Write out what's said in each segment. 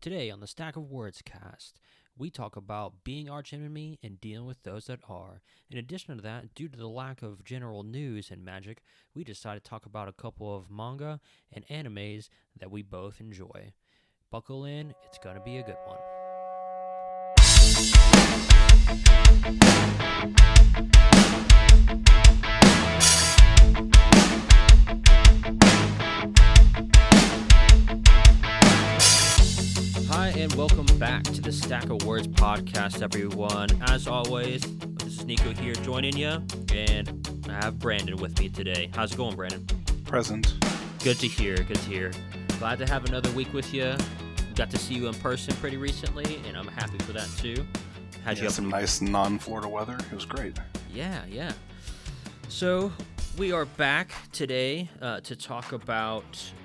Today on the Stack of Words cast, we talk about being archenemy and dealing with those that are. In addition to that, due to the lack of general news and magic, we decided to talk about a couple of manga and animes that we both enjoy. Buckle in, it's going to be a good one. Hi, and welcome back to the Stack of Words podcast, everyone. As always, this is Nico here joining you, and I have Brandon with me today. How's it going, Brandon? Present. Good to hear, good to hear. Glad to have another week with you. Got to see you in person pretty recently, and I'm happy for that too. How'd Yeah, you some nice non-Florida weather. It was great. Yeah, yeah. So we are back today uh, to talk about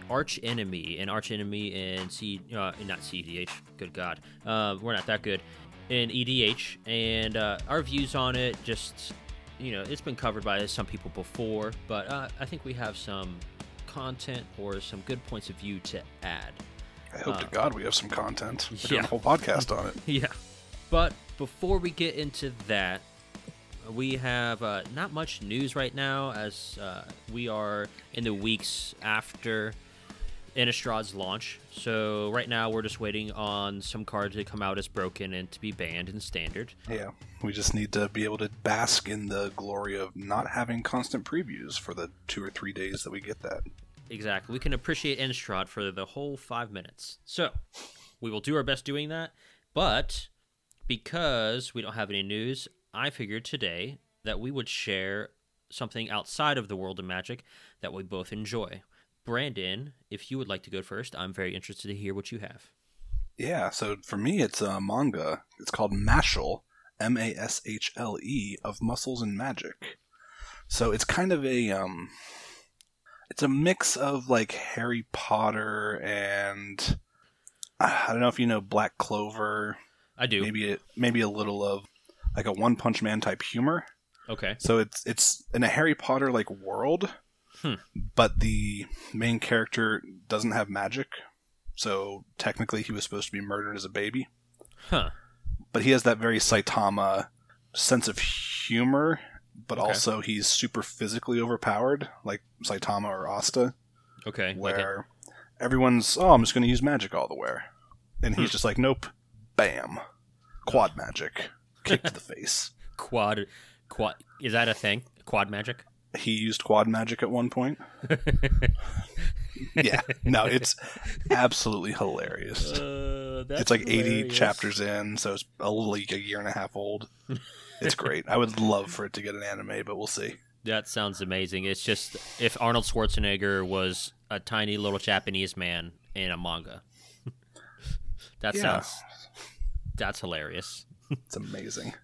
Arch Enemy and Arch Enemy and C, uh, not CDH. Good God, uh, we're not that good in EDH, and uh, our views on it. Just you know, it's been covered by some people before, but uh, I think we have some content or some good points of view to add. I hope to God we have some content. We're Uh, yeah. doing a whole podcast on it. Yeah. But before we get into that, we have uh, not much news right now as uh, we are in the weeks after Innistrad's launch. So right now we're just waiting on some cards to come out as broken and to be banned in standard. Yeah, we just need to be able to bask in the glory of not having constant previews for the two or three days that we get that. Exactly. We can appreciate Innistrad for the whole five minutes. So we will do our best doing that. But because we don't have any news, I figured today that we would share something outside of the world of magic that we both enjoy. Brandon, if you would like to go first, I'm very interested to hear what you have. Yeah, so for me, it's a manga. It's called Mashle, M A S H L E, of Muscles and Magic. So it's kind of a um, it's a mix of like Harry Potter and uh, I don't know if you know Black Clover. I do. Maybe it, maybe a little of like a One Punch Man type humor. Okay. So it's it's in a Harry Potter like world, Hmm. but the main character doesn't have magic. So technically, he was supposed to be murdered as a baby. Huh. But he has that very Saitama sense of humor, but Okay. also he's super physically overpowered, like Saitama or Asta, Okay. Where everyone's oh, I'm just going to use magic all the way, and he's Hmm. just like nope, bam, quad magic, kick to the face. Quad. Quad. Is that a thing? Quad magic? He used quad magic at one point. yeah, no, it's absolutely hilarious. Uh, it's like 80 chapters in, so it's a like a year and a half old. It's great. I would love for it to get an anime, but we'll see. That sounds amazing. It's just if Arnold Schwarzenegger was a tiny little Japanese man in a manga. that Yeah. sounds that's hilarious. It's amazing.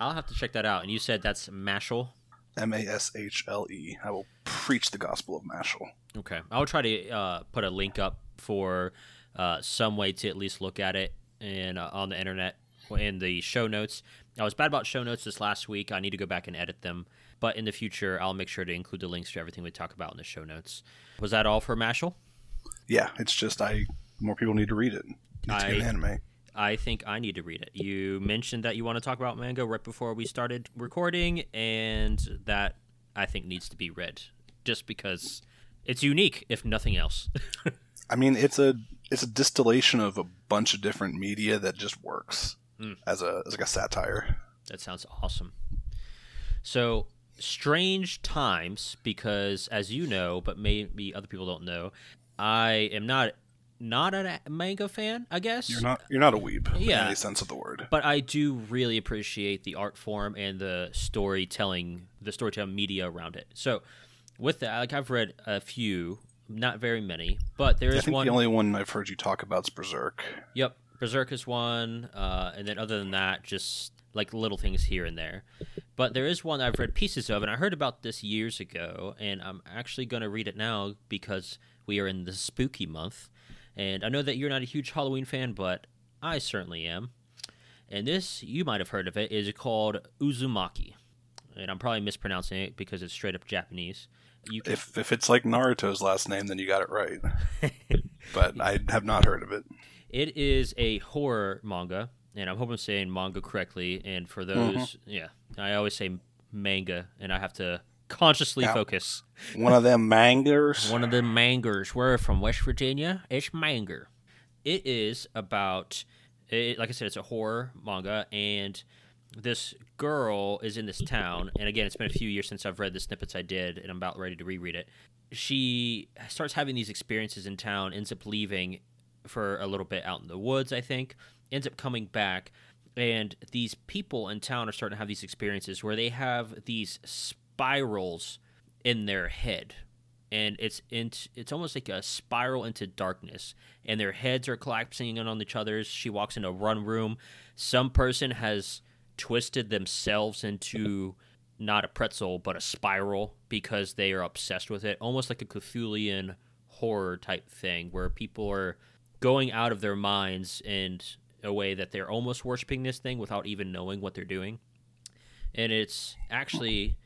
I'll have to check that out. And you said that's Mashle. M A S H L E. I will preach the gospel of Mashle. Okay, I'll try to uh, put a link up for uh, some way to at least look at it and uh, on the internet in the show notes. I was bad about show notes this last week. I need to go back and edit them, but in the future, I'll make sure to include the links to everything we talk about in the show notes. Was that all for Mashle? Yeah, it's just I more people need to read it. To get an I- anime. I think I need to read it. You mentioned that you want to talk about manga right before we started recording, and that I think needs to be read just because it's unique, if nothing else. I mean, it's a it's a distillation of a bunch of different media that just works Mm. as a as like a satire. That sounds awesome. So, strange times because, as you know, but maybe other people don't know, I am not not a manga fan. I guess You're not you're not a weeb Yeah. in any sense of the word. but I do really appreciate the art form and the storytelling, the storytelling media around it. So, with that, like I've read a few, not very many, but there is I think one. the only one I've heard you talk about is Berserk. Yep, Berserk is one, uh, and then other than that, just like little things here and there. But there is one I've read pieces of, and I heard about this years ago, and I'm actually going to read it now because we are in the spooky month, and I know that you're not a huge Halloween fan, but I certainly am. And this, you might have heard of it, is called Uzumaki, and I'm probably mispronouncing it because it's straight up Japanese. You can, If if it's like Naruto's last name, then you got it right. but I have not heard of it. It is a horror manga, and I'm hoping I'm saying manga correctly. And for those, Mm-hmm. yeah, I always say manga, and I have to consciously Yeah. focus. One of them mangers. One of the mangers. We're from West Virginia. It's manger. It is about, it, like I said, it's a horror manga, and this girl is in this town. And again, it's been a few years since I've read the snippets I did, and I'm about ready to reread it. She starts having these experiences in town, ends up leaving for a little bit out in the woods, I think, ends up coming back. And these people in town are starting to have these experiences where they have these spirals in their head. And it's in, it's almost like a spiral into darkness. And their heads are collapsing in on each other's she walks into one room. Some person has twisted themselves into not a pretzel but a spiral because they are obsessed with it. Almost like a cthulhian horror type thing where people are going out of their minds in a way that they're almost worshiping this thing without even knowing what they're doing. And it's actually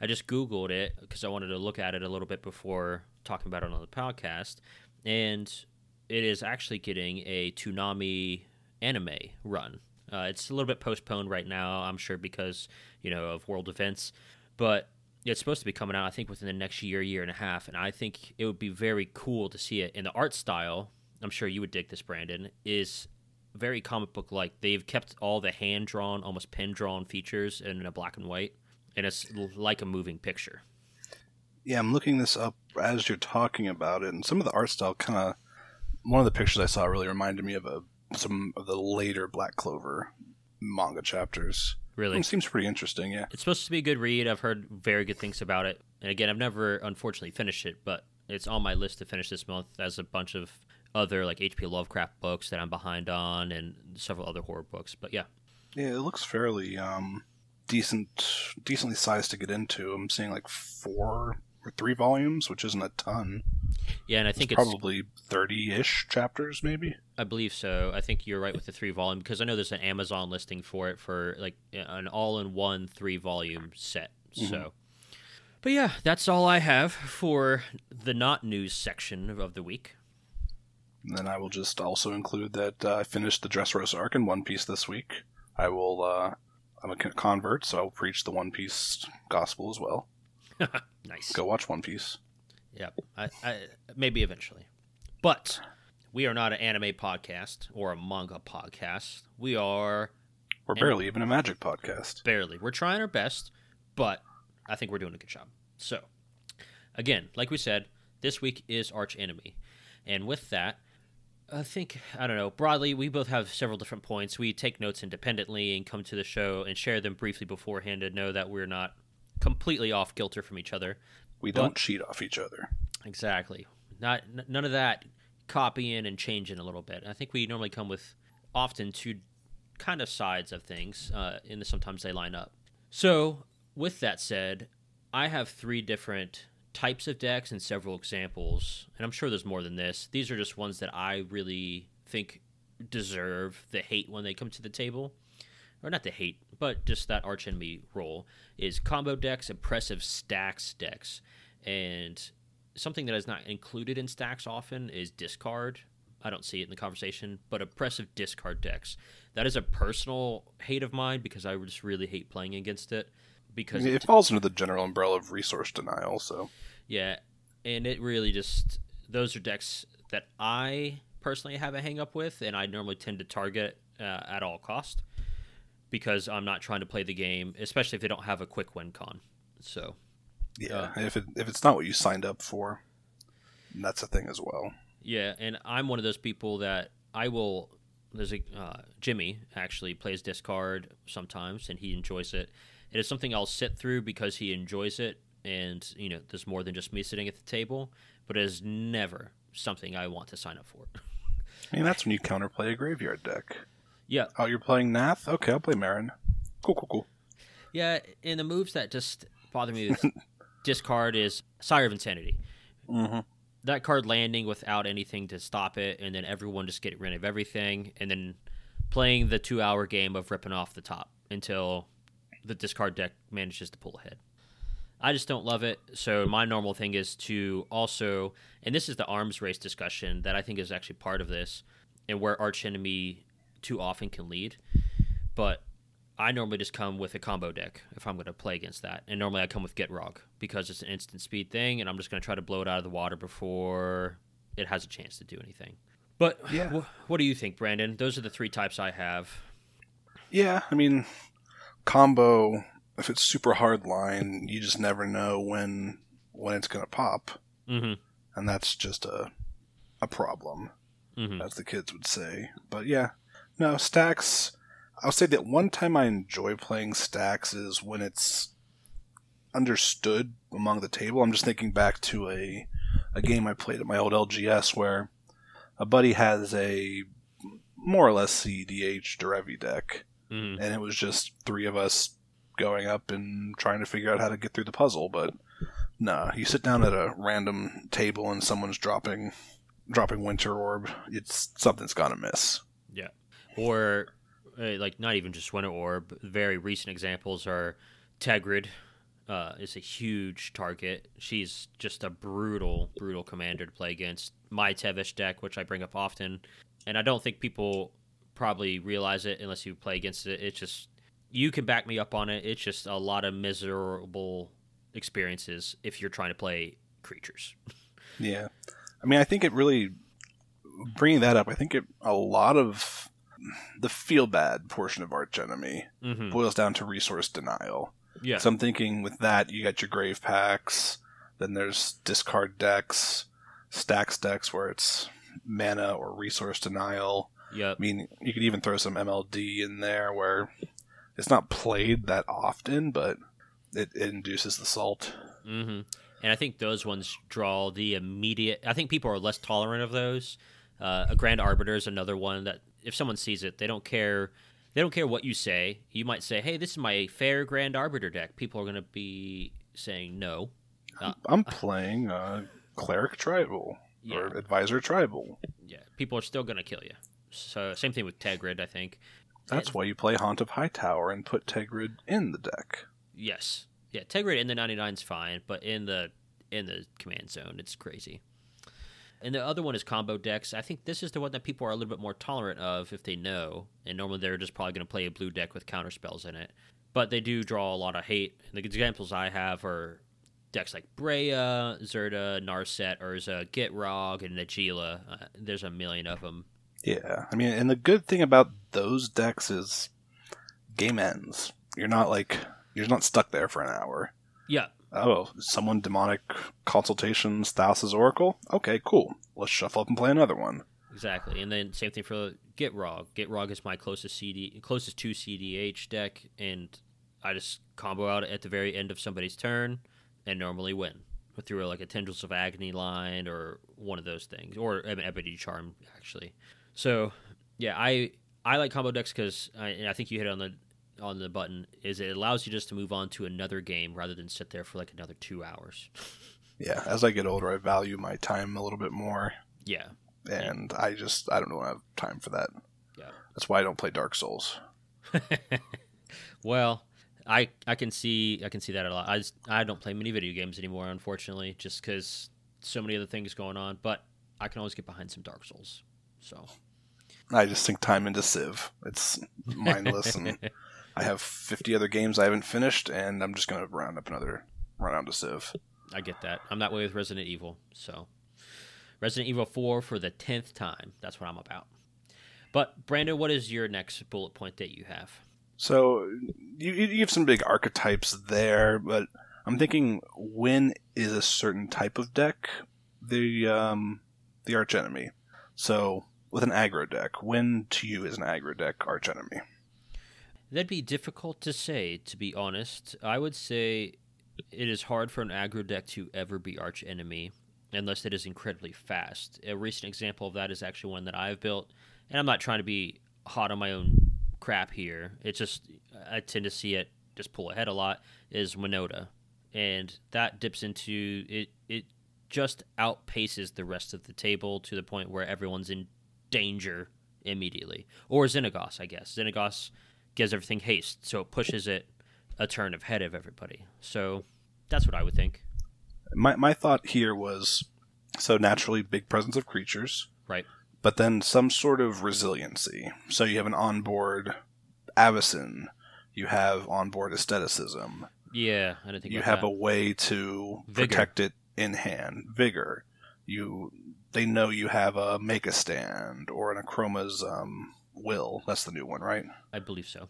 I just Googled it because I wanted to look at it a little bit before talking about it on the podcast. And it is actually getting a Toonami anime run. Uh, it's a little bit postponed right now, I'm sure, because, you know, of world events. But it's supposed to be coming out, I think, within the next year, year and a half. And I think it would be very cool to see it. And the art style, I'm sure you would dig this, Brandon, is very comic book like. They've kept all the hand drawn, almost pen drawn features in a black and white and it's like a moving picture. Yeah, I'm looking this up as you're talking about it, and some of the art style kind of. One of the pictures I saw really reminded me of a, some of the later Black Clover manga chapters. Really, It seems pretty interesting, yeah. it's supposed to be a good read. I've heard very good things about it, and again, I've never unfortunately finished it, but it's on my list to finish this month. As a bunch of other like H.P. Lovecraft books that I'm behind on, and several other horror books. But yeah, Yeah, it looks fairly um, decent, decently sized to get into. I'm seeing like four or three volumes, which isn't a ton. yeah, and I think it's, Probably thirty-ish chapters, maybe. I believe so. I think you're right with the three volume because I know there's an Amazon listing for it for like an all-in-one three volume set. So, but yeah, that's all I have for the not news section of the week. And then I will just also include that uh, I finished the Dressrosa arc in One Piece this week. I will. Uh, I'm a convert, so I'll preach the One Piece gospel as well. Nice. Go watch One Piece. Yep. I, I, maybe eventually. But we are not an anime podcast or a manga podcast. We are We're barely even a magic podcast. barely. We're trying our best, but I think we're doing a good job. So, again, like we said, this week is Arch Enemy. And with that, I think, I don't know, broadly, we both have several different points. We take notes independently and come to the show and share them briefly beforehand to know that we're not completely off kilter from each other. We But- don't cheat off each other. Exactly. Not n- none of that copying and changing a little bit. I think we normally come with often two kind of sides of things, uh, and sometimes they line up. So, with that said, I have three different types of decks and several examples, and I'm sure there's more than this. These are just ones that I really think deserve the hate when they come to the table. Or not the hate, but just that arch enemy role is combo decks, impressive stacks decks. And something that is not included in stacks often is discard. I don't see it in the conversation, but oppressive discard decks. That is a personal hate of mine because I just really hate playing against it. Because It falls under the general umbrella of resource denial, so yeah, and it really just those are decks that I personally have a hang up with, and I normally tend to target uh, at all cost because I'm not trying to play the game, especially if they don't have a quick win con. So yeah. if it if it's not what you signed up for, that's a thing as well. Yeah, and I'm one of those people that I will. There's a uh, Jimmy actually plays discard sometimes, and he enjoys it. It is something I'll sit through because he enjoys it, and you know, there's more than just me sitting at the table. But it is never something I want to sign up for. I mean, that's when you counterplay a graveyard deck. yeah, Oh, you're playing Nath? Okay, I'll play Meren. Cool, cool, cool. yeah, and the moves that just bother me with discard is Sire of Insanity. Mm-hmm. that card landing without anything to stop it, and then everyone just getting rid of everything, and then playing the two hour game of ripping off the top until the discard deck manages to pull ahead. I just don't love it. So my normal thing is to also, and this is the arms race discussion that I think is actually part of this, and where arch enemy too often can lead. But I normally just come with a combo deck if I'm going to play against that, and normally I come with Gitrog because it's an instant speed thing, and I'm just going to try to blow it out of the water before it has a chance to do anything. But Yeah. wh- what do you think, Brandon? Those are the three types I have. Yeah, I mean, combo. If it's super hard line, you just never know when when it's gonna pop, Mm-hmm. and that's just a a problem, Mm-hmm. as the kids would say. But yeah, no stacks. I'll say that one time I enjoy playing stacks is when it's understood among the table. I'm just thinking back to a a game I played at my old LGS where a buddy has a more or less CDH Derevi deck, Mm-hmm. and it was just three of us going up and trying to figure out how to get through the puzzle. But no, you sit down at a random table and someone's dropping dropping Winter Orb. It's something's gonna miss. Yeah. Or uh, like not even just Winter Orb. Very recent examples are Tergrid. Uh, is a huge target. She's just a brutal, brutal commander to play against. My Tevesh deck, which I bring up often, and I don't think people probably realize it unless you play against it. It's just you can back me up on it. It's just a lot of miserable experiences if you're trying to play creatures. Yeah, I mean, I think it really bringing that up. I think it a lot of the feel bad portion of Arch Enemy Mm-hmm. boils down to resource denial. Yeah. So I'm thinking with that, you got your grave packs. Then there's discard decks, stacks decks where it's mana or resource denial. Yep. I mean, you could even throw some MLD in there where it's not played that often, but it, it induces the salt. hmm And I think those ones draw the immediate. I think people are less tolerant of those. Uh, a Grand Arbiter is another one that if someone sees it, they don't care. They don't care what you say. You might say, "Hey, this is my fair Grand Arbiter deck." People are going to be saying no. Uh, I'm playing uh, Cleric Tribal Yeah. or Advisor Tribal. Yeah, people are still going to kill you. So same thing with Tergrid. I think. That's why you play Haunt of Hightower and put Tergrid in the deck. Yes. Yeah, Tergrid in the 99 is fine, but in the in the command zone, it's crazy. And the other one is combo decks. I think this is the one that people are a little bit more tolerant of if they know. And normally they're just probably going to play a blue deck with counter spells in it. But they do draw a lot of hate. And the examples I have are decks like Breya, Zerda, Narset, Urza, Gitrog, and Najeela. Uh, there's a million of them. Yeah, I mean, and the good thing about those decks is game ends. You're not like you're not stuck there for an hour. Yeah, Oh, someone demonic consultations, Thassa's Oracle. Okay, cool. Let's shuffle up and play another one. Exactly, and then same thing for Gitrog. Gitrog is my closest CD, closest to CDH deck, and I just combo out at the very end of somebody's turn, and normally win through like a Tendrils of Agony line or one of those things, or an Ebony Charm actually. So yeah, I I like combo decks because I, and I think you hit on the on the button is it allows you just to move on to another game rather than sit there for like another two hours. Yeah, as I get older, I value my time a little bit more, yeah, and I just I don't know I have time for that. Yeah. That's why I don't play Dark Souls. well, I I can see I can see that a lot. I just, I don't play many video games anymore, unfortunately, just because so many other things going on. But I can always get behind some Dark Souls. So I just sink time into Civ. It's mindless, and I have 50 other games I haven't finished, and I'm just gonna round up another run out to Civ. I get that. I'm that way with Resident Evil. So Resident Evil 4 for the tenth time. That's what I'm about. But Brandon, what is your next bullet point that you have? So you you have some big archetypes there, but I'm thinking when is a certain type of deck the um the arch enemy. So with an aggro deck, when to you is an aggro deck arch enemy? That'd be difficult to say, to be honest. I would say it is hard for an aggro deck to ever be arch enemy unless it is incredibly fast. A recent example of that is actually one that I've built, and I'm not trying to be hot on my own crap here. It's just I tend to see it just pull ahead a lot. Is Winota, and that dips into it. It just outpaces the rest of the table to the point where everyone's in danger immediately. Or Xenagos, I guess. Xenagos gives everything haste, so it pushes it a turn ahead of everybody. So That's what I would think. My my thought here was so naturally big presence of creatures, Right. but then some sort of resiliency. So you have an onboard avacyn, you have onboard asceticism, Yeah, I don't think you have that. a way to Vigor. protect it in hand, vigor. You they know you have a make a stand or an Akroma's um, will. That's the new one, right? I believe so.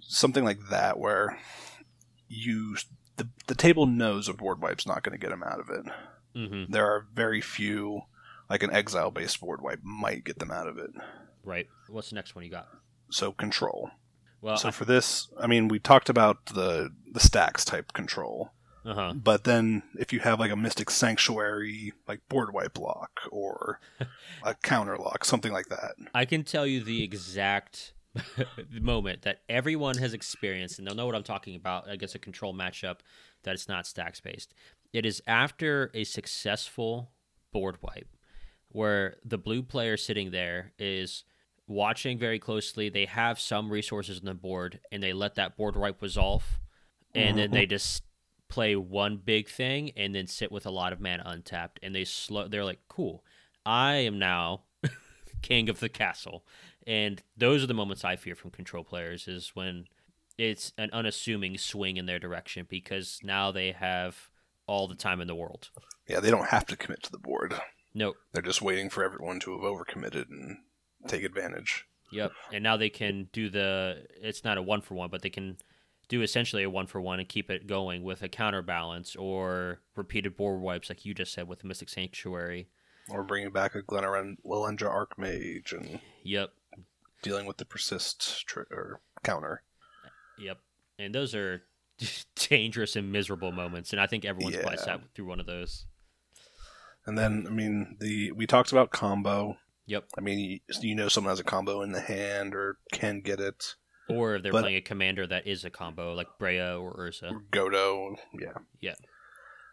Something like that, where you the the table knows a board wipe's not going to get him out of it. hmm There are very few, like an exile based board wipe might get them out of it. Right. What's the next one you got? So control. Well, so for this, I mean, we talked about the the stacks type control, uh huh. but then if you have like a Mystic Sanctuary like board wipe lock or a counter lock, something like that. I can tell you the exact moment that everyone has experienced, and they'll know what I'm talking about against a control matchup that it's not stacks based. It is after a successful board wipe where the blue player sitting there is watching very closely. They have some resources on the board, and they let that board wipe resolve, and then they just play one big thing and then sit with a lot of mana untapped, and they slow. They're like, "Cool, I am now king of the castle," and those are the moments I fear from control players. Is when it's an unassuming swing in their direction because now they have all the time in the world. Yeah, they don't have to commit to the board. Nope. They're just waiting for everyone to have overcommitted and take advantage. Yep. And now they can do the. It's not a one for one, but they can do essentially a one for one and keep it going with a counterbalance or repeated board wipes, like you just said with the Mystic Sanctuary. Or bringing back a Glen Elendra Archmage and Yep. dealing with the persist tr- or counter. Yep. And those are dangerous and miserable moments, and I think everyone's probably Yeah. sat through one of those. And then, I mean, the we talked about combo. Yep. I mean, you, you know someone has a combo in the hand or can get it. Or if they're But- playing a commander that is a combo, like Breya or Urza. Or Godo, yeah. Yeah.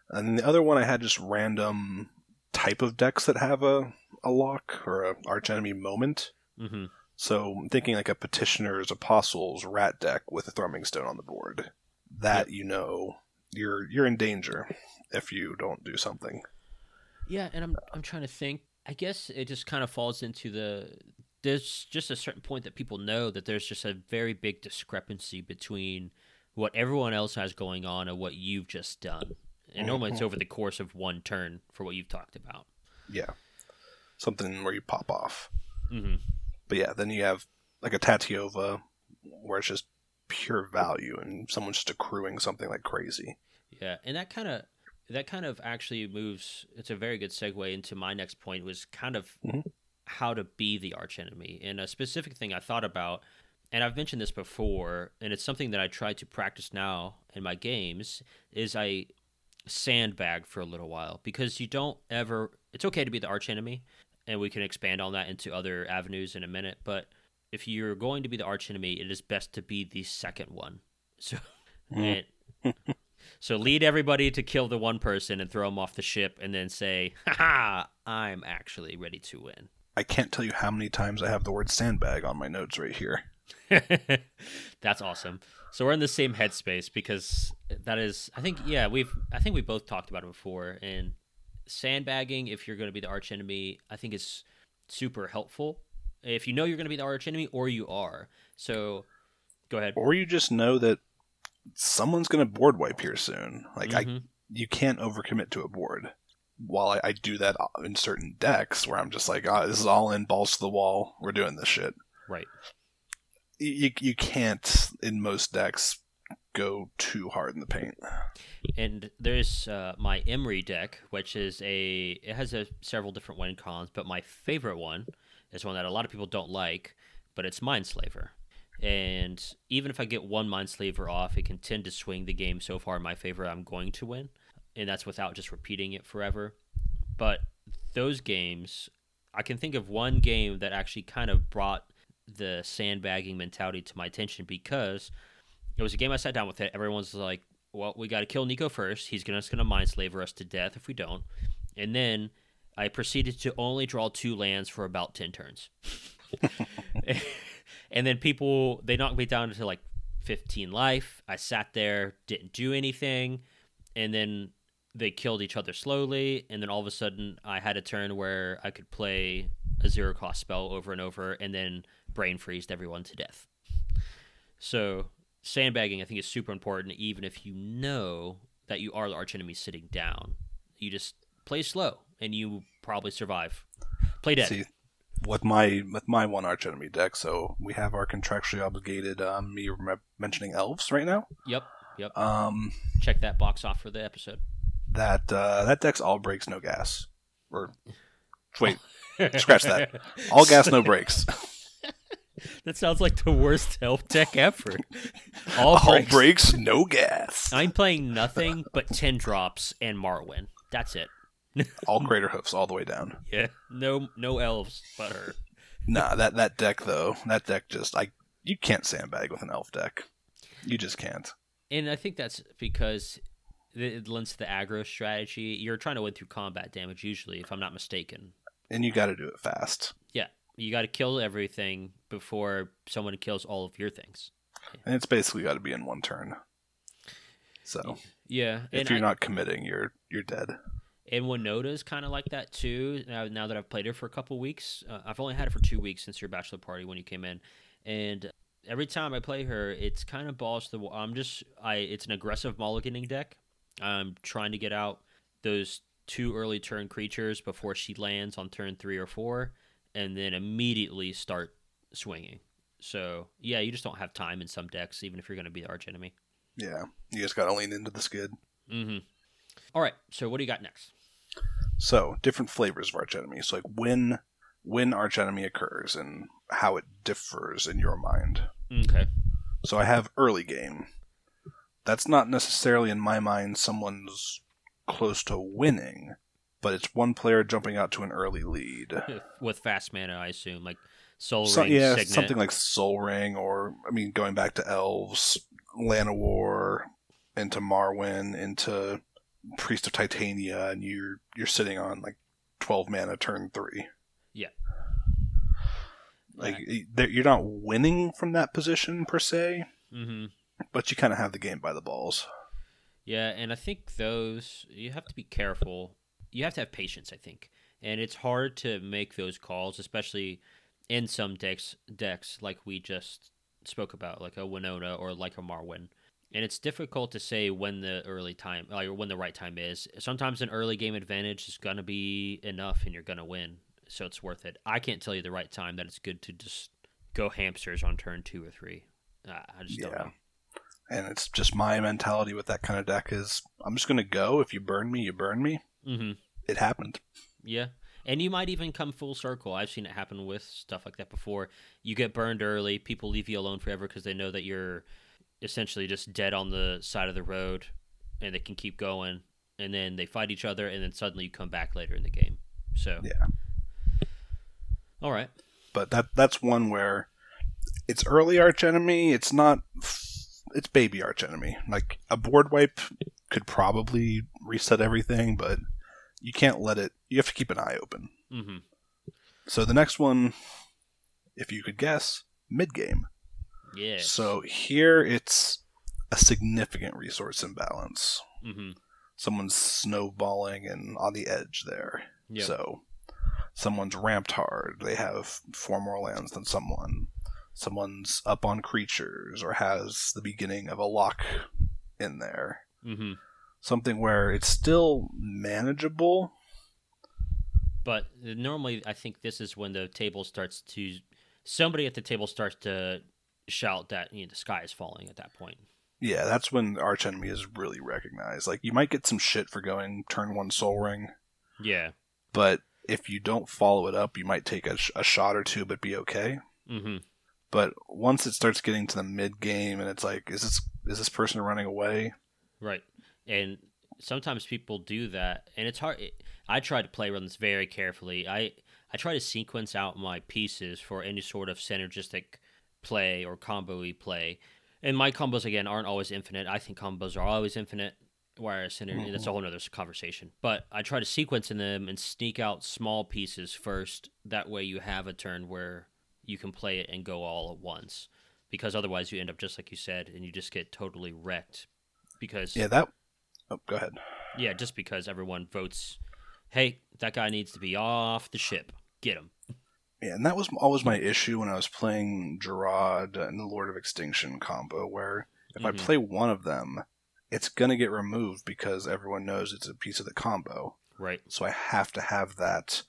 And the other one I had just random type of decks that have a, a lock or a archenemy moment. hmm So I'm thinking like a Petitioner's Apostles rat deck with a Thrumming Stone on the board. That you know you're you're in danger if you don't do something. Yeah, and I'm I'm trying to think. I guess it just kind of falls into the there's just a certain point that people know that there's just a very big discrepancy between what everyone else has going on and what you've just done. And normally it's over the course of one turn for what you've talked about. Yeah. Something where you pop off. hmm But yeah, then you have like a Tatyova where it's just pure value and someone's just accruing something like crazy. Yeah, and that kind of that kind of actually moves. It's a very good segue into my next point. Was kind of Mhm. How to be the archenemy, and a specific thing I thought about, and I've mentioned this before, and it's something that I try to practice now in my games. Is I sandbag for a little while because you don't ever. It's okay to be the archenemy, and we can expand on that into other avenues in a minute. But if you're going to be the archenemy, it is best to be the second one. So, Mm. and so lead everybody to kill the one person and throw them off the ship, and then say, "Ha ha! I'm actually ready to win." I can't tell you how many times I have the word sandbag on my notes right here. That's awesome. So we're in the same headspace because that is, I think, yeah, we've, I think we both talked about it before. And sandbagging, if you're going to be the arch enemy, I think is super helpful. If you know you're going to be the arch enemy, or you are. So, go ahead. Or you just know that someone's going to board wipe here soon. Like I, Mhm. you can't overcommit to a board. While I, I do that in certain decks where I'm just like, ah, this is all in balls to the wall. We're doing this shit. right. You you can't in most decks go too hard in the paint. And there's uh, my Emry deck, which is a it has a, several different win cons, but my favorite one is one that a lot of people don't like, but it's Mindslaver. And even if I get one Mindslaver off, it can tend to swing the game so far in my favor. I'm going to win, and that's without just repeating it forever. But those games, I can think of one game that actually kind of brought the sandbagging mentality to my attention because it was a game I sat down with it. Everyone's like, well, we got to kill Nico first. He's gonna, just going to us to death if we don't. And then I proceeded to only draw two lands for about 10 turns. and then people, they knocked me down to like 15 life. I sat there, didn't do anything. and then they killed each other slowly, and then all of a sudden I had a turn where I could play a zero cost spell over and over, and then brain freezed everyone to death. So sandbagging, I think, is super important, even if you know that you are the archenemy sitting down. You just play slow, and you probably survive. Play dead. See, with my with my one archenemy deck, so we have our contractually obligated um, me mentioning elves right now. Yep. Yep. Um, Check that box off for the episode. That uh, that deck's all breaks, no gas. Or wait, Scratch that. all gas, no breaks. That sounds like the worst health deck ever. All, all breaks. breaks, no gas. I'm playing nothing but ten drops and Marwyn. That's it. all crater hoofs all the way down. Yeah. No no elves but her. Nah, that that deck though, that deck just I you can't sandbag with an elf deck. You just can't. And I think that's because it lends to the aggro strategy. You're trying to win through combat damage usually, if I'm not mistaken. And you got to do it fast. Yeah. You got to kill everything before someone kills all of your things. And it's basically got to be in one turn. So Yeah. if and you're I- not committing, you're you're dead. And Winota's kind of like that too. Now, now that I've played it for a couple weeks, uh, I've only had it for two weeks since your bachelor party when you came in, and every time I play her, it's kind of balls to the wall. I'm just, I, it's an aggressive mulliganing deck. I'm trying to get out those two early turn creatures before she lands on turn three or four, and then immediately start swinging. So yeah, you just don't have time in some decks, even if you're going to be the arch enemy. Yeah, you just got to lean into the skid. Mm-hmm. All right, so what do you got next? So different flavors of arch enemy. So like when when arch enemy occurs and how it differs in your mind. Okay. So I have early game. That's not necessarily in my mind someone's close to winning, but it's one player jumping out to an early lead. with fast mana, I assume, like Soul So, Ring, yeah, Signet. something like Soul Ring, or I mean, going back to Elves, Llanowar, into Marwyn, into Priest of Titania, and you're you're sitting on like twelve mana turn three. Yeah. Like there- you're not winning from that position per se, hmm but you kind of have the game by the balls. Yeah, and I think those you have to be careful. You have to have patience, I think, and it's hard to make those calls, especially in some decks decks like we just spoke about, like a Winota or like a Marwyn. And it's difficult to say when the early time, uh, like when the right time is. Sometimes an early game advantage is gonna be enough, and you're gonna win, so it's worth it. I can't tell you the right time that it's good to just go hamsters on turn two or three. I I just don't Yeah. know. And it's just my mentality with that kind of deck is I'm just gonna go. If you burn me, you burn me. hmm It happened. Yeah. And you might even come full circle. I've seen it happen with stuff like that before. You get burned early, people leave you alone forever because they know that you're essentially just dead on the side of the road and they can keep going. And then they fight each other, and then suddenly you come back later in the game. So, Yeah. all right. but that that's one where it's early arch enemy. It's not. It's baby arch enemy. Like a board wipe could probably reset everything, but you can't let it. You have to keep an eye open. hmm So the next one, if you could guess, mid game. Yeah. So here it's a significant resource imbalance. hmm Someone's snowballing and on the edge there. Yep. So someone's ramped hard. They have four more lands than someone. Someone's up on creatures or has the beginning of a lock in there. hmm Something where it's still manageable. But normally, I think this is when the table starts to. Somebody at the table starts to shout that you know, the sky is falling at that point. Yeah, that's when arch enemy is really recognized. Like you might get some shit for going turn one soul ring, Yeah. but if you don't follow it up, you might take a, sh- a shot or two, but be okay. hmm But once it starts getting to the mid game, and it's like, is this is this person running away? Right. And sometimes people do that, and it's hard. I try to play runs very carefully. I I try to sequence out my pieces for any sort of synergistic play or combo play. And my combos again aren't always infinite. I think combos are always infinite. Whereas synergy, mm-hmm. that's a whole other conversation. But I try to sequence in them and sneak out small pieces first. That way, you have a turn where you can play it and go all at once. Because otherwise, you end up just like you said, and you just get totally wrecked. Because Yeah, that Oh, go ahead. Yeah, just because everyone votes, hey, that guy needs to be off the ship. Get him. Yeah, and that was always my issue when I was playing Jarad and the Lord of Extinction combo, where if I Mhm. play one of them, it's gonna get removed because everyone knows it's a piece of the combo. Right. So I have to have that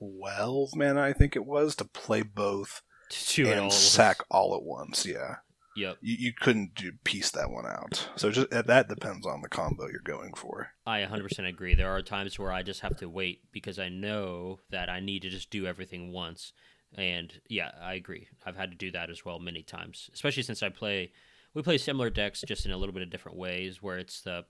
twelve mana, I think it was, to play both To it all. and sack all at once. Yeah, Yep. you, you couldn't do piece that one out. So just uh, that depends on the combo you're going for. I 100% agree. There are times where I just have to wait because I know that I need to just do everything once. And yeah, I agree. I've had to do that as well many times, especially since I play. We play similar decks just in a little bit of different ways, where it's the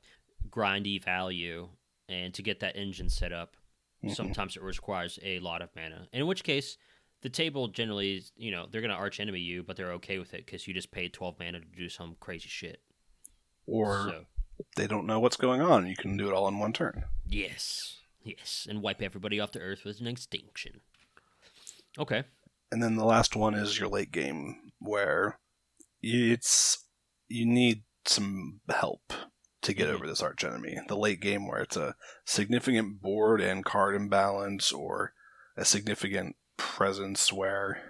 grindy value, and to get that engine set up, Mhm. sometimes it requires a lot of mana. In which case, the table generally, is, you know, they're gonna arch enemy you, but they're okay with it because you just paid 12 mana to do some crazy shit. Or so they don't know what's going on. You can do it all in one turn. Yes. Yes. And wipe everybody off the earth with an extinction. Okay. And then the last one is your late game, where it's you need some help to get over mm-hmm. this arch enemy. The late game, where it's a significant board and card imbalance, or a significant presence where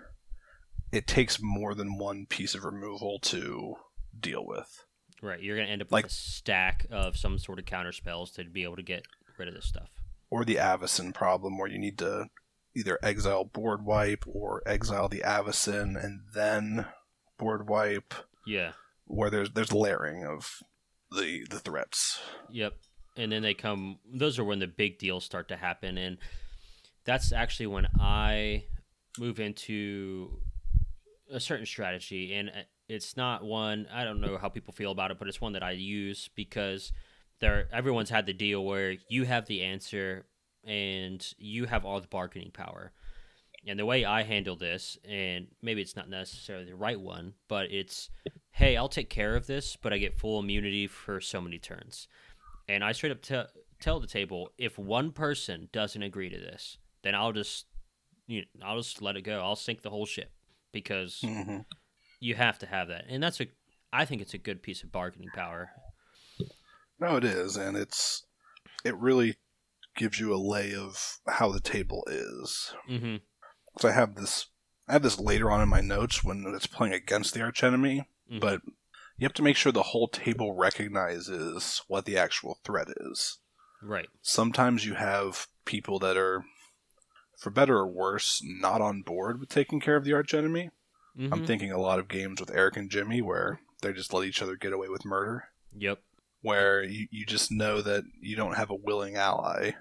it takes more than one piece of removal to deal with. Right. You're going to end up Like- with a stack of some sort of counter spells to be able to get rid of this stuff. Or the Avacyn problem, where you need to either exile board wipe or exile the Avacyn and then board wipe. Yeah. where there's there's layering of the the threats. Yep. And then they come, those are when the big deals start to happen. And that's actually when I move into a certain strategy. And uh, it's not one, I don't know how people feel about it, but it's one that I use because there everyone's had the deal where you have the answer and you have all the bargaining power. And the way I handle this, and maybe it's not necessarily the right one, but it's, hey, I'll take care of this, but I get full immunity for so many turns. And I straight up te- tell the table, if one person doesn't agree to this, then I'll just, you know, I'll just let it go. I'll sink the whole ship because Mm-hmm. you have to have that, and that's a, I think it's a good piece of bargaining power. No, it is, and it's it really gives you a lay of how the table is. Mm-hmm. So I have this I have this later on in my notes when it's playing against the archenemy, Mhm. but you have to make sure the whole table recognizes what the actual threat is. Right. Sometimes you have people that are, for better or worse, not on board with taking care of the archenemy. Mm-hmm. I'm thinking a lot of games with Eric and Jimmy where they just let each other get away with murder, Yep. where you, you just know that you don't have a willing ally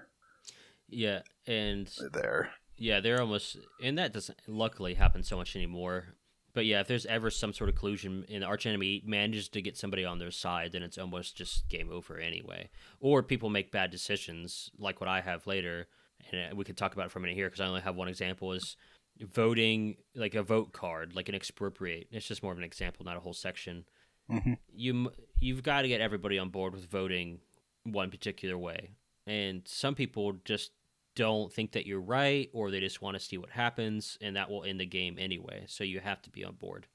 Yeah, and there. Yeah, they're almost, and that doesn't luckily happen so much anymore. But yeah, if there's ever some sort of collusion and the archenemy manages to get somebody on their side, then it's almost just game over anyway. Or people make bad decisions, like what I have later, and uh, we could talk about it for a minute here because I only have one example is voting like a vote card, like an expropriate. It's just more of an example, not a whole section. Mhm. You you've got to get everybody on board with voting one particular way, and some people just don't think that you're right or they just want to see what happens and that will end the game anyway so you have to be on board.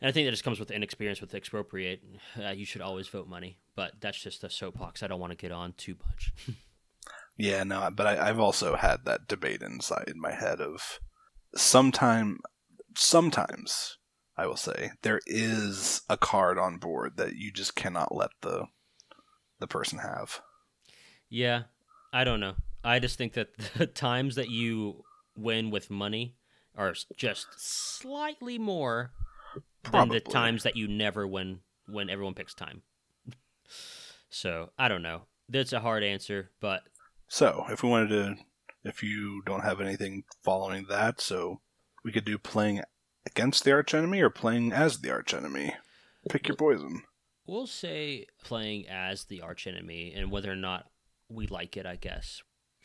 And i think that just comes with inexperience with expropriate. Uh, you should always vote money but that's just a soapbox. I don't want to get on too much. Yeah, no, but I, I've also had that debate inside my head of sometime, sometimes I will say there is a card on board that you just cannot let the the person have. yeah i don't know i just think that the times that you win with money are just slightly more than the times that you never win when everyone picks time so i don't know that's a hard answer but So, if we wanted to, if you don't have anything following that, so we could do playing against the archenemy or playing as the archenemy. Pick your poison. We'll say playing as the archenemy and whether or not we like it, I guess.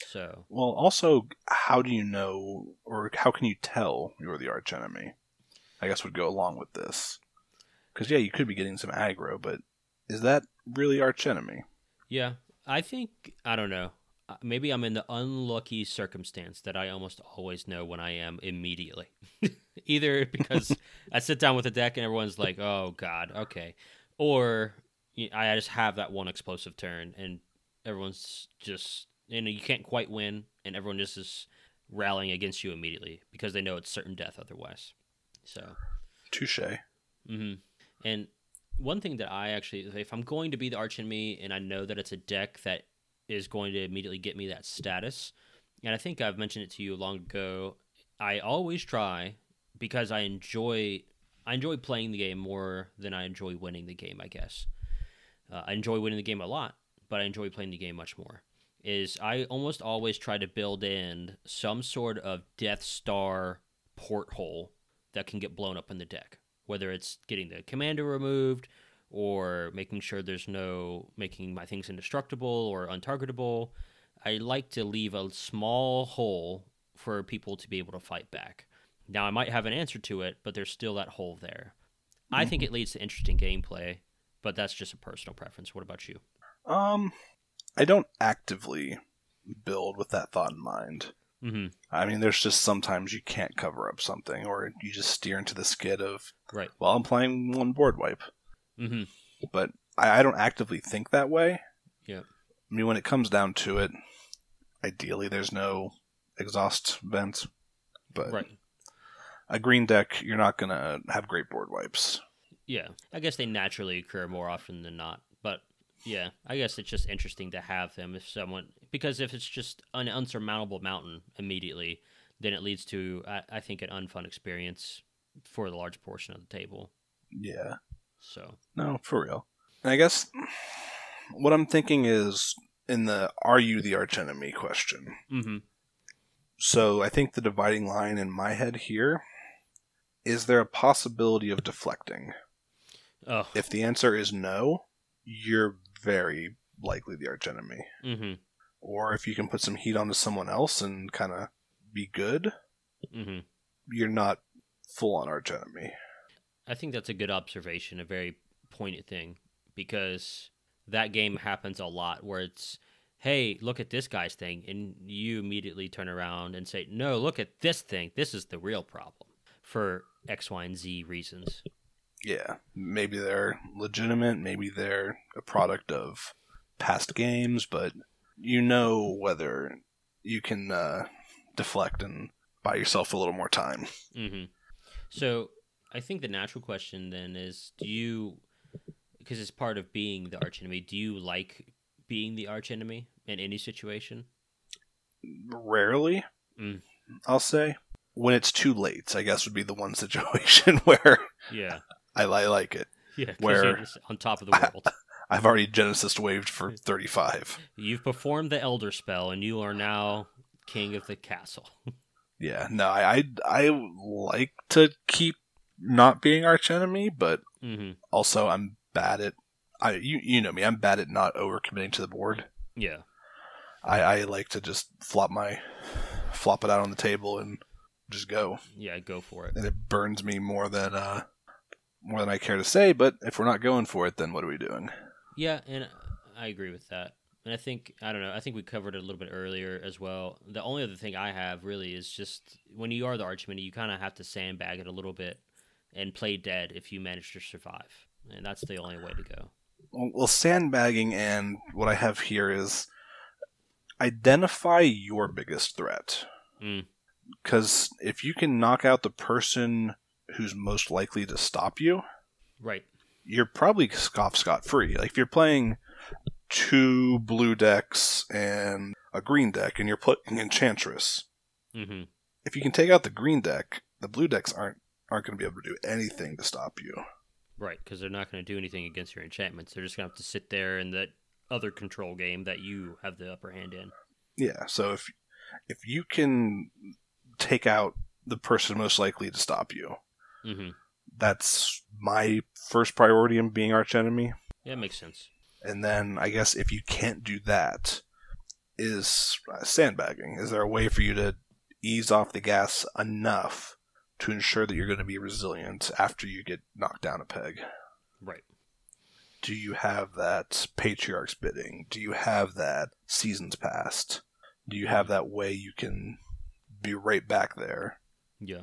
So, Well, also, how do you know, or how can you tell you're the archenemy? I guess would go along with this. Because, yeah, you could be getting some aggro, but is that really archenemy? yeah, I think, I don't know. Uh, Maybe I'm in the unlucky circumstance that I almost always know when I am immediately. Either because I sit down with a deck and everyone's like, oh, God, okay. Or I just have that one explosive turn, and everyone's just you know you can't quite win, and everyone just is rallying against you immediately because they know it's certain death otherwise. So, Touche. hmm and one thing that I actually, if I'm going to be the archenemy, and I know that it's a deck that is going to immediately get me that status, and I think I've mentioned it to you long ago. I always try because I enjoy I enjoy playing the game more than I enjoy winning the game. I guess uh, I enjoy winning the game a lot, but I enjoy playing the game much more. Is I almost always try to build in some sort of Death Star porthole that can get blown up in the deck, whether it's getting the commander removed or making sure there's no making my things indestructible or untargetable. I like to leave a small hole for people to be able to fight back. Now I might have an answer to it, but there's still that hole there. I think it leads to interesting gameplay, but that's just a personal preference. What about you? Um, I don't actively build with that thought in mind. Mm-hmm. I mean, there's just sometimes you can't cover up something, or you just steer into the skid of, Right. well, I'm playing one board wipe. Mm-hmm. But I, I don't actively think that way. Yeah. I mean, when it comes down to it, ideally there's no exhaust vent, but Right. a green deck, you're not going to have great board wipes. Yeah. I guess they naturally occur more often than not. Yeah, I guess it's just interesting to have them if someone because if it's just an unsurmountable mountain immediately, then it leads to I, I think an unfun experience for the large portion of the table. Yeah. So No, for real. I guess what I'm thinking is in the are you the archenemy question. mm-hmm. So I think the dividing line in my head here is there a possibility of deflecting? Oh. If the answer is no, you're very likely the archenemy. Mm-hmm. Or if you can put some heat onto someone else and kind of be good, Mm-hmm. you're not full on archenemy. I think that's a good observation, a very pointed thing, because that game happens a lot where it's, hey, look at this guy's thing, and you immediately turn around and say, no, look at this thing. This is the real problem for X, Y, and Z reasons. Yeah, maybe they're legitimate, maybe they're a product of past games, but you know whether you can uh, deflect and buy yourself a little more time. hmm So I think the natural question then is, do you, because it's part of being the archenemy, do you like being the archenemy in any situation? Rarely, Mm. I'll say. When it's too late, I guess would be the one situation where Yeah. I, li- like it. Yeah, Where- on top of the world. I've already Genesis waved for 35. You've performed the elder spell, and you are now king of the castle. Yeah, no, I, I I like to keep not being archenemy, but hmm also I'm bad at I you you know me, I'm bad at not overcommitting to the board. Yeah. I, I like to just flop my flop it out on the table and just go. Yeah, go for it. And it burns me more than uh more than I care to say, but if we're not going for it, then what are we doing? Yeah, and I agree with that. And I think I don't know. I think we covered it a little bit earlier as well. The only other thing I have really is just when you are the archenemy, you kind of have to sandbag it a little bit and play dead if you manage to survive, and that's the only way to go. Well, sandbagging and what I have here is identify your biggest threat. Mm. Because if you can knock out the person who's most likely to stop you, Right. you're probably scoff scot free. Like if you're playing two blue decks and a green deck, and you're playing Enchantress, hmm if you can take out the green deck, the blue decks aren't aren't going to be able to do anything to stop you. Right, because they're not going to do anything against your enchantments. They're just going to have to sit there in that other control game that you have the upper hand in. Yeah. So if if you can take out the person most likely to stop you, hmm that's my first priority in being archenemy. Yeah, makes sense. And then I guess if you can't do that, is uh, sandbagging. Is there a way for you to ease off the gas enough to ensure that you're going to be resilient after you get knocked down a peg? Right. Do you have that patriarch's bidding? Do you have that seasons past? Do you have that way you can be right back there? Yeah.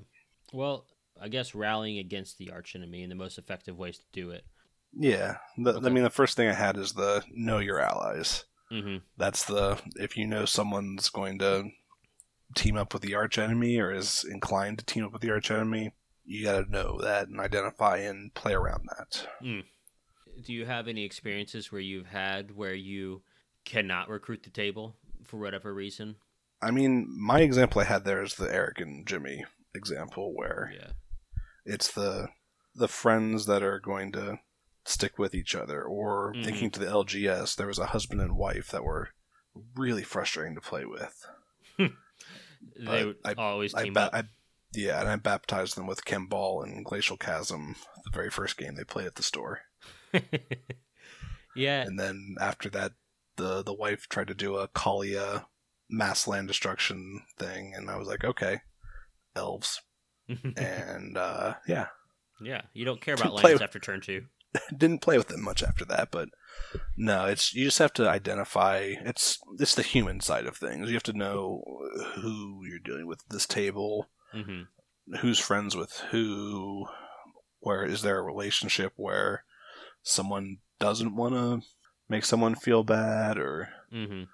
Well, I guess rallying against the archenemy and the most effective ways to do it Yeah, the, Okay. I mean the first thing I had is the know your allies. Mm-hmm. That's the if you know someone's going to team up with the arch enemy or is inclined to team up with the arch enemy, you got to know that and identify and play around that. Do you have any experiences where you've had where you cannot recruit the table for whatever reason? I mean, my example I had there is the Eric and Jimmy example where Yeah. It's the the friends that are going to stick with each other or Mhm. thinking to the LGS there was a husband and wife that were really frustrating to play with. They would I- always I, team ba- up. I yeah, and I baptized them with Ken Ball and Glacial Chasm the very first game they played at the store. yeah. And then after that the the wife tried to do a Kalia mass land destruction thing and I was like, okay, elves. and uh yeah, yeah. You don't care about lands with- after turn two. didn't play with them much after that, but no, it's you just have to identify it's it's the human side of things. You have to know who you're dealing with at this table, hmm who's friends with who, where is there a relationship where someone doesn't want to make someone feel bad or hmm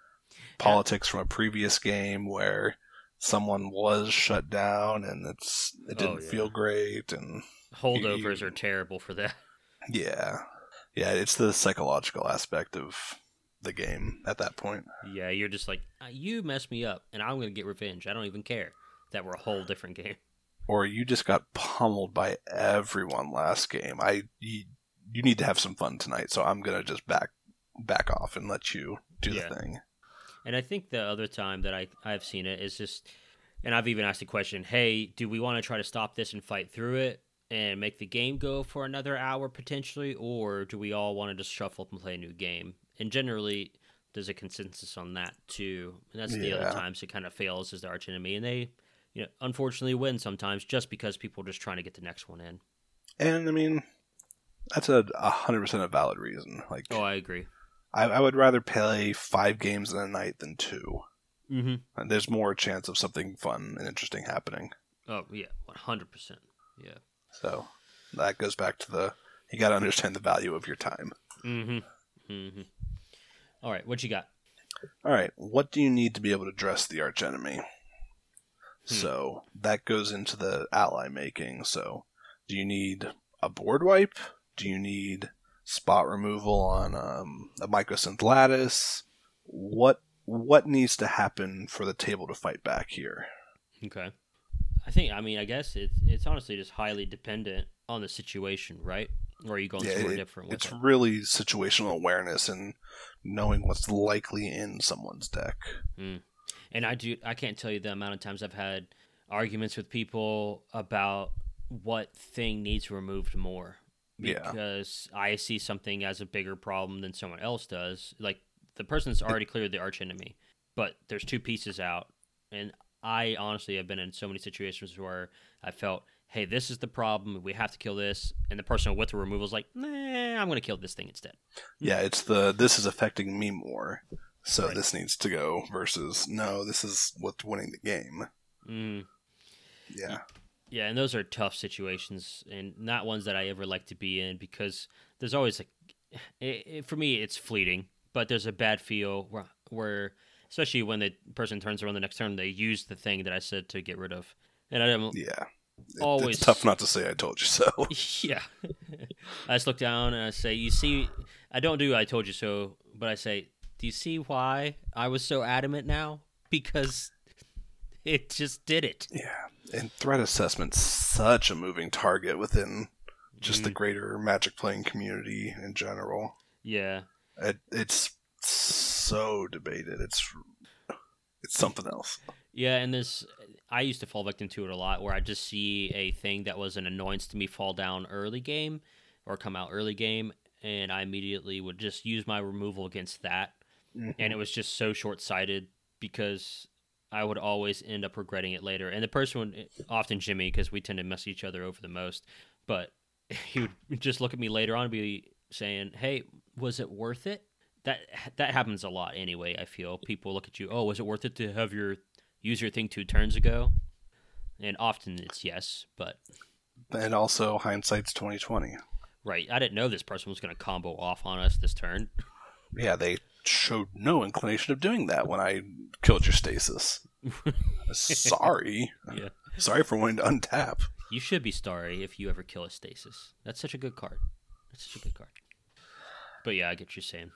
politics from a previous game where someone was shut down and it's it Oh, didn't yeah. feel great and Holdovers You- are terrible for that. Yeah. Yeah, it's the psychological aspect of the game at that point. Yeah, you're just like "Uh, you messed me up, and I'm gonna get revenge. I don't even care that we're a whole different game. Or you just got pummeled by everyone last game. I you, you need to have some fun tonight, so I'm going to just back back off and let you do Yeah. the thing. And I think the other time that I I've seen it is just, and I've even asked the question, hey, do we want to try to stop this and fight through it and make the game go for another hour potentially, or do we all want to just shuffle up and play a new game? And generally, there's a consensus on that too. And that's the Yeah. other times it kind of fails as the arch enemy, and they, you know, unfortunately win sometimes just because people are just trying to get the next one in. And I mean, that's a a hundred percent a valid reason. Like, Oh, I agree. I, I would rather play five games in a night than two. Mm-hmm. And There's more chance of something fun and interesting happening. Oh yeah, one hundred percent. Yeah. So that goes back to the you got to understand the value of your time. Mm-hmm. Mm-hmm. All right, what you got? All right, what do you need to be able to dress the arch enemy? Hmm. So that goes into the ally making. So, do you need a board wipe? Do you need spot removal on um, a mycosynth lattice? What what needs to happen for the table to fight back here? Okay. I think I mean I guess it's it's honestly just highly dependent on the situation, right? Or are you going Yeah, somewhere it- different It's it? really situational awareness and knowing what's likely in someone's deck. And I do I can't tell you the amount of times I've had arguments with people about what thing needs removed more. Yeah. Because I see something as a bigger problem than someone else does. Like the person's already cleared the arch enemy, but there's two pieces out. And I honestly have been in so many situations where I felt, hey, this is the problem. We have to kill this. And the person with the removal is like, nah, I'm going to kill this thing instead. Yeah, it's the this is affecting me more, so Right. this needs to go versus no, this is what's winning the game. Mm. Yeah, Yeah, and those are tough situations, and not ones that I ever like to be in because there's always a. It, it, for me, it's fleeting, but there's a bad feel where, where, especially when the person turns around the next turn, they use the thing that I said to get rid of, and I don't. yeah. It- Always- it's tough not to say I told you so. Yeah, I just look down and I say, "You see, I don't do I told you so, but I say, do you see why I was so adamant now? Because it just did it." yeah, and threat assessment's such a moving target within just Mm. the greater Magic playing community in general. Yeah, It, it's so debated. It's it's something else. Yeah, and this I used to fall victim to it a lot where I just see a thing that was an annoyance to me fall down early game or come out early game and I immediately would just use my removal against that. And it was just so short sighted because I would always end up regretting it later. And the person would often Jimmy because we tend to mess each other over the most, but he would just look at me later on and be saying, "Hey, was it worth it?" That that happens a lot anyway. I feel people look at you, "Oh, was it worth it to have your use your thing two turns ago?" And often it's yes, but and also hindsight's twenty twenty. Right. I didn't know this person was going to combo off on us this turn. Yeah, they showed no inclination of doing that when I killed your stasis. Sorry. Yeah. Sorry for wanting to untap. You should be sorry if you ever kill a stasis. That's such a good card. That's such a good card. But yeah, I get what you're saying.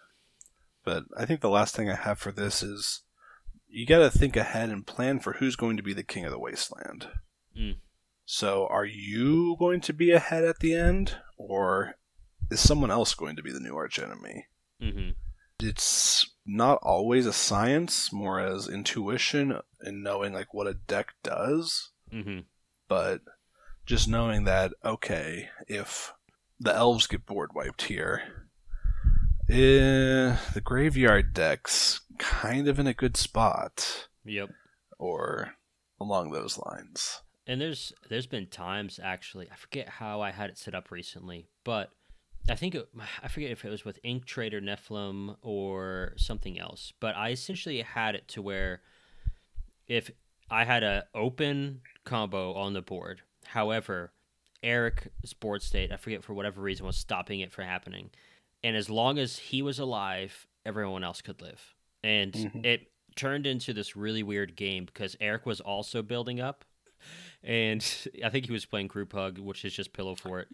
But I think the last thing I have for this is you got to think ahead and plan for who's going to be the king of the wasteland. Mm. So, are you going to be ahead at the end, or is someone else going to be the new archenemy? hmm It's not always a science, more as intuition and knowing like what a deck does. hmm But just knowing that okay, if the elves get board wiped here, eh, the graveyard deck's kind of in a good spot, Yep. or along those lines. And there's there's been times actually I forget how I had it set up recently, but I think it, I forget if it was with Ink-Treader Nephilim or something else. But I essentially had it to where if I had a open combo on the board, however, Eric's board state I forget for whatever reason was stopping it from happening, and as long as he was alive, everyone else could live, and Mhm. it turned into this really weird game because Eric was also building up and I think he was playing group hug, which is just pillow fort.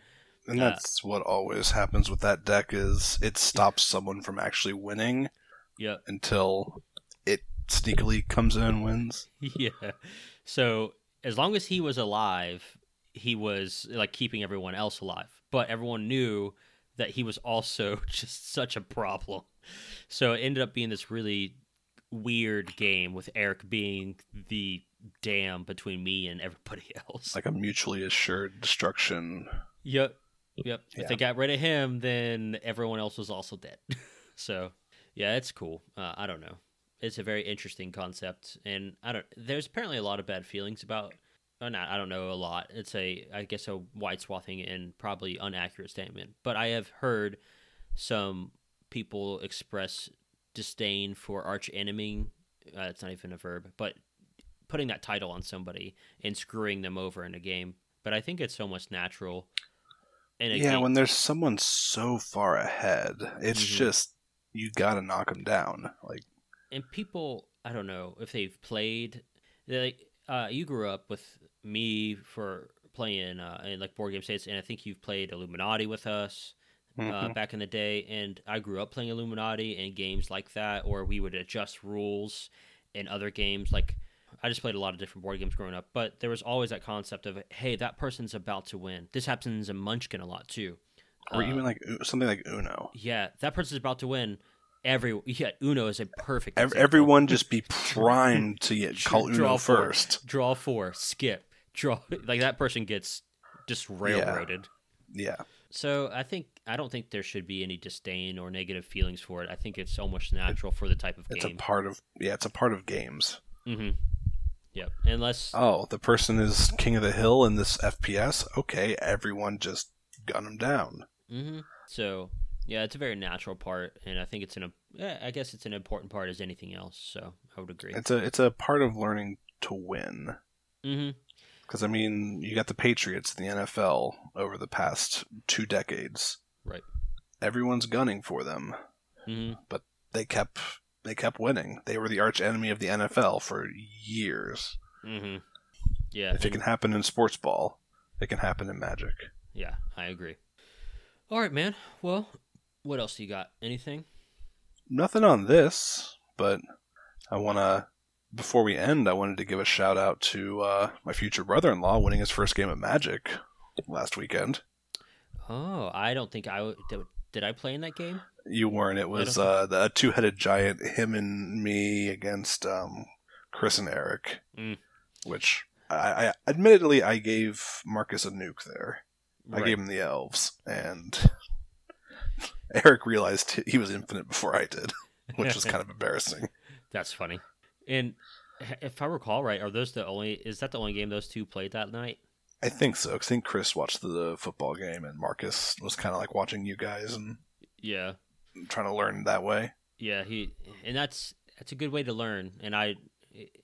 And Uh, that's what always happens with that deck is it stops someone from actually winning Yep. until it sneakily comes in and wins. yeah. So as long as he was alive, he was like keeping everyone else alive. But everyone knew that he was also just such a problem. So it ended up being this really weird game with Eric being the dam between me and everybody else. Like a mutually assured destruction. Yep. Yep. If they got rid of him, then everyone else was also dead. so, yeah, it's cool. Uh, I don't know. It's a very interesting concept, and I don't. There's apparently a lot of bad feelings about. Or not. I don't know a lot. It's a, I guess, a wide swathing and probably inaccurate statement. But I have heard some people express disdain for arch enemy. Uh, it's not even a verb, but putting that title on somebody and screwing them over in a game. But I think it's almost natural. Yeah, game. when there's someone so far ahead, it's Mhm. just you gotta knock them down. Like, and people, I don't know if they've played. Like, uh, you grew up with me for playing uh, in like board game states, and I think you've played Illuminati with us. uh, mhm. back in the day, and I grew up playing Illuminati and games like that, or we would adjust rules in other games. Like I just played a lot of different board games growing up, but there was always that concept of, hey, that person's about to win. This happens in Munchkin a lot too. or Uh, even like something like Uno. yeah, that person's about to win. Every yeah, Uno is a perfect. Everyone just be primed to get, call Draw Uno four. first. draw four, skip, draw. Like that person gets just railroaded. Yeah, So I think I don't think there should be any disdain or negative feelings for it. I think it's almost natural for the type of it's a game. part of yeah, it's a part of games. mm-hmm. Yep. Unless Oh, the person is king of the hill in this FPS. Okay, everyone just gun them down. Mm-hmm. So yeah, it's a very natural part, and I think it's an. I guess it's an important part as anything else. So I would agree. It's a it's a part of learning to win. Mm-hmm. Because I mean, you got the Patriots in the NFL over the past two decades. Right. Everyone's gunning for them. mm-hmm. but They kept they kept winning. They were the arch enemy of the NFL for years. hmm Yeah. If it can happen in sports ball, it can happen in Magic. yeah, I agree. All right, man. Well, what else do you got? Anything? Nothing on this, but I want to. Before we end, I wanted to give a shout out to uh, my future brother-in-law winning his first game of Magic last weekend. Oh, I don't think I w- did. I play in that game? You weren't. It was uh, the two-headed giant, him and me against um, Chris and Eric. Mm. Which I, I admittedly I gave Marcus a nuke there. I gave him the elves, and Eric realized he was infinite before I did, which was kind of embarrassing. That's funny. And if I recall right, are those the only? Is that the only game those two played that night? I think so. I think Chris watched the football game, and Marcus was kind of like watching you guys and Yeah, trying to learn that way. yeah. He and that's that's a good way to learn. And I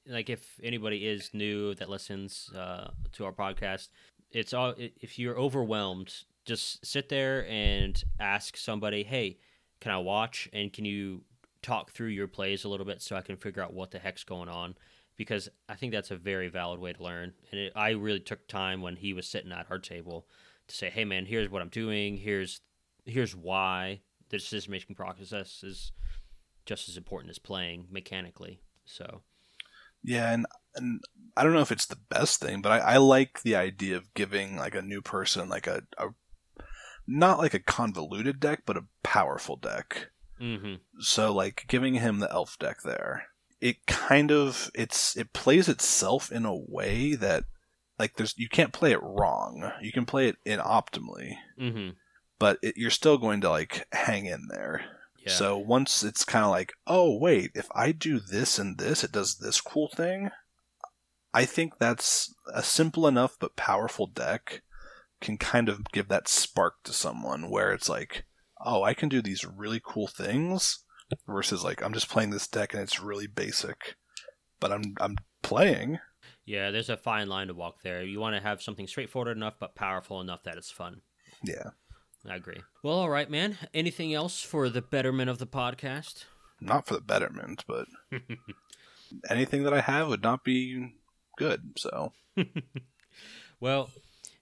like if anybody is new that listens uh, to our podcast, it's all if you're overwhelmed, just sit there and ask somebody, "Hey, can I watch and can you talk through your plays a little bit so I can figure out what the heck's going on?" Because I think that's a very valid way to learn. And it, I really took time when he was sitting at our table to say, "Hey, man, here's what I'm doing. Here's here's why the decision making process is just as important as playing mechanically." So Yeah, and and I don't know if it's the best thing, but I, I like the idea of giving like a new person like a, a not like a convoluted deck, but a powerful deck. hmm So like giving him the elf deck there, it kind of it's it plays itself in a way that like there's you can't play it wrong. You can play it in optimally, hmm but it, you're still going to like hang in there. Yeah. So once it's kind of like, oh wait, if I do this and this, it does this cool thing. I think that's a simple enough but powerful deck can kind of give that spark to someone where it's like, oh, I can do these really cool things versus like I'm just playing this deck and it's really basic, but I'm I'm playing. Yeah, there's a fine line to walk there. You want to have something straightforward enough but powerful enough that it's fun. Yeah, I agree. Well, all right, man. Anything else for the betterment of the podcast? not for the betterment, but anything that I have would not be good. So Well,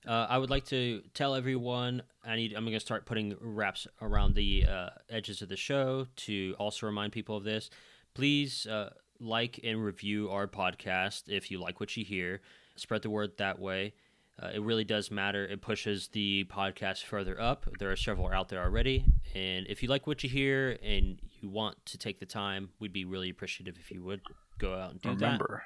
uh, I would like to tell everyone I need. I'm going to start putting wraps around the uh, edges of the show to also remind people of this. Please uh, like and review our podcast if you like what you hear. Spread the word that way. Uh, it really does matter. It pushes the podcast further up. There are several out there already, and if you like what you hear and you want to take the time, we'd be really appreciative if you would go out and do that. remember,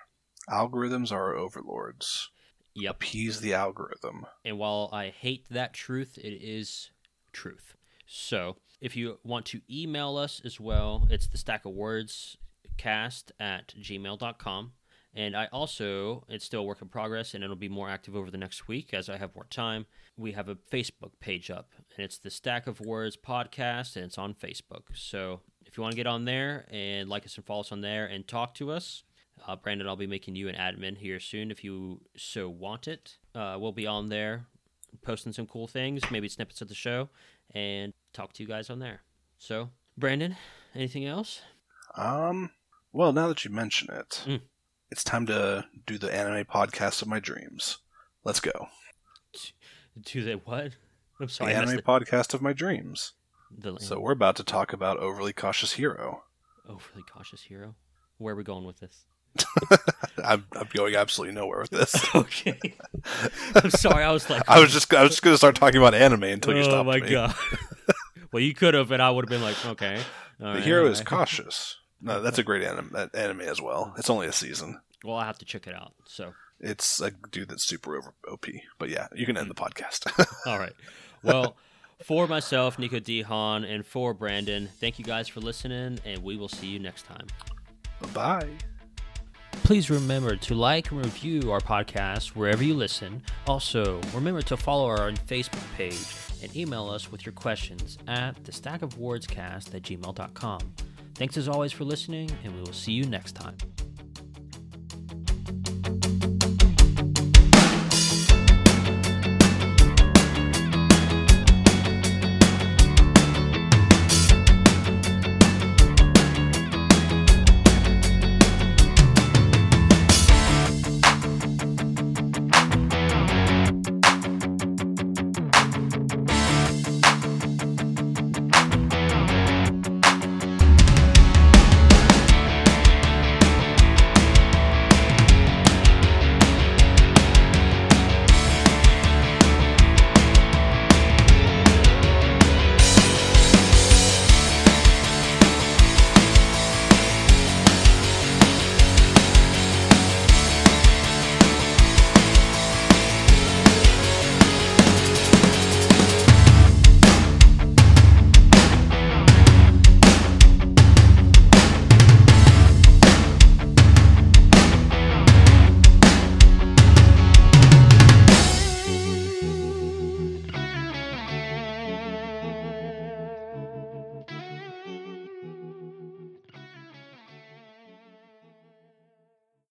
algorithms are overlords. Yep. Appease the algorithm. And while I hate that truth, it is truth. So if you want to email us as well, it's the stack of words cast at gmail.com. And I also, it's still a work in progress and it'll be more active over the next week as I have more time. We have a Facebook page up and it's the Stack of Words podcast and it's on Facebook. So if you want to get on there and like us and follow us on there and talk to us, uh, Brandon, I'll be making you an admin here soon if you so want it. Uh, we'll be on there posting some cool things, maybe snippets of the show, and talk to you guys on there. So, Brandon, anything else? Um, well, now that you mention it, Mm. it's time to do the anime podcast of my dreams. Let's go. Do they what? I'm sorry. Missed anime it. podcast of my dreams. The So we're about to talk about Overly Cautious Hero. overly cautious hero. Where are we going with this? I'm, I'm going absolutely nowhere with this. okay. I'm sorry. I was like, I was just I was just going to start talking about anime until you oh stopped Oh my me. god. well, you could have, and I would have been like, okay. all The right, hero is right. cautious. No, that's a great anime, anime as well. It's only a season. Well, I have to check it out. So, It's a dude that's super over OP. But yeah, you can end the hmm. podcast. all right. Well, for myself, Nico Dehan, and for Brandon, thank you guys for listening, and we will see you next time. Bye. Please remember to like and review our podcast wherever you listen. Also, remember to follow our Facebook page and email us with your questions at the stack of words cast at gmail.com. Thanks as always for listening, and we will see you next time.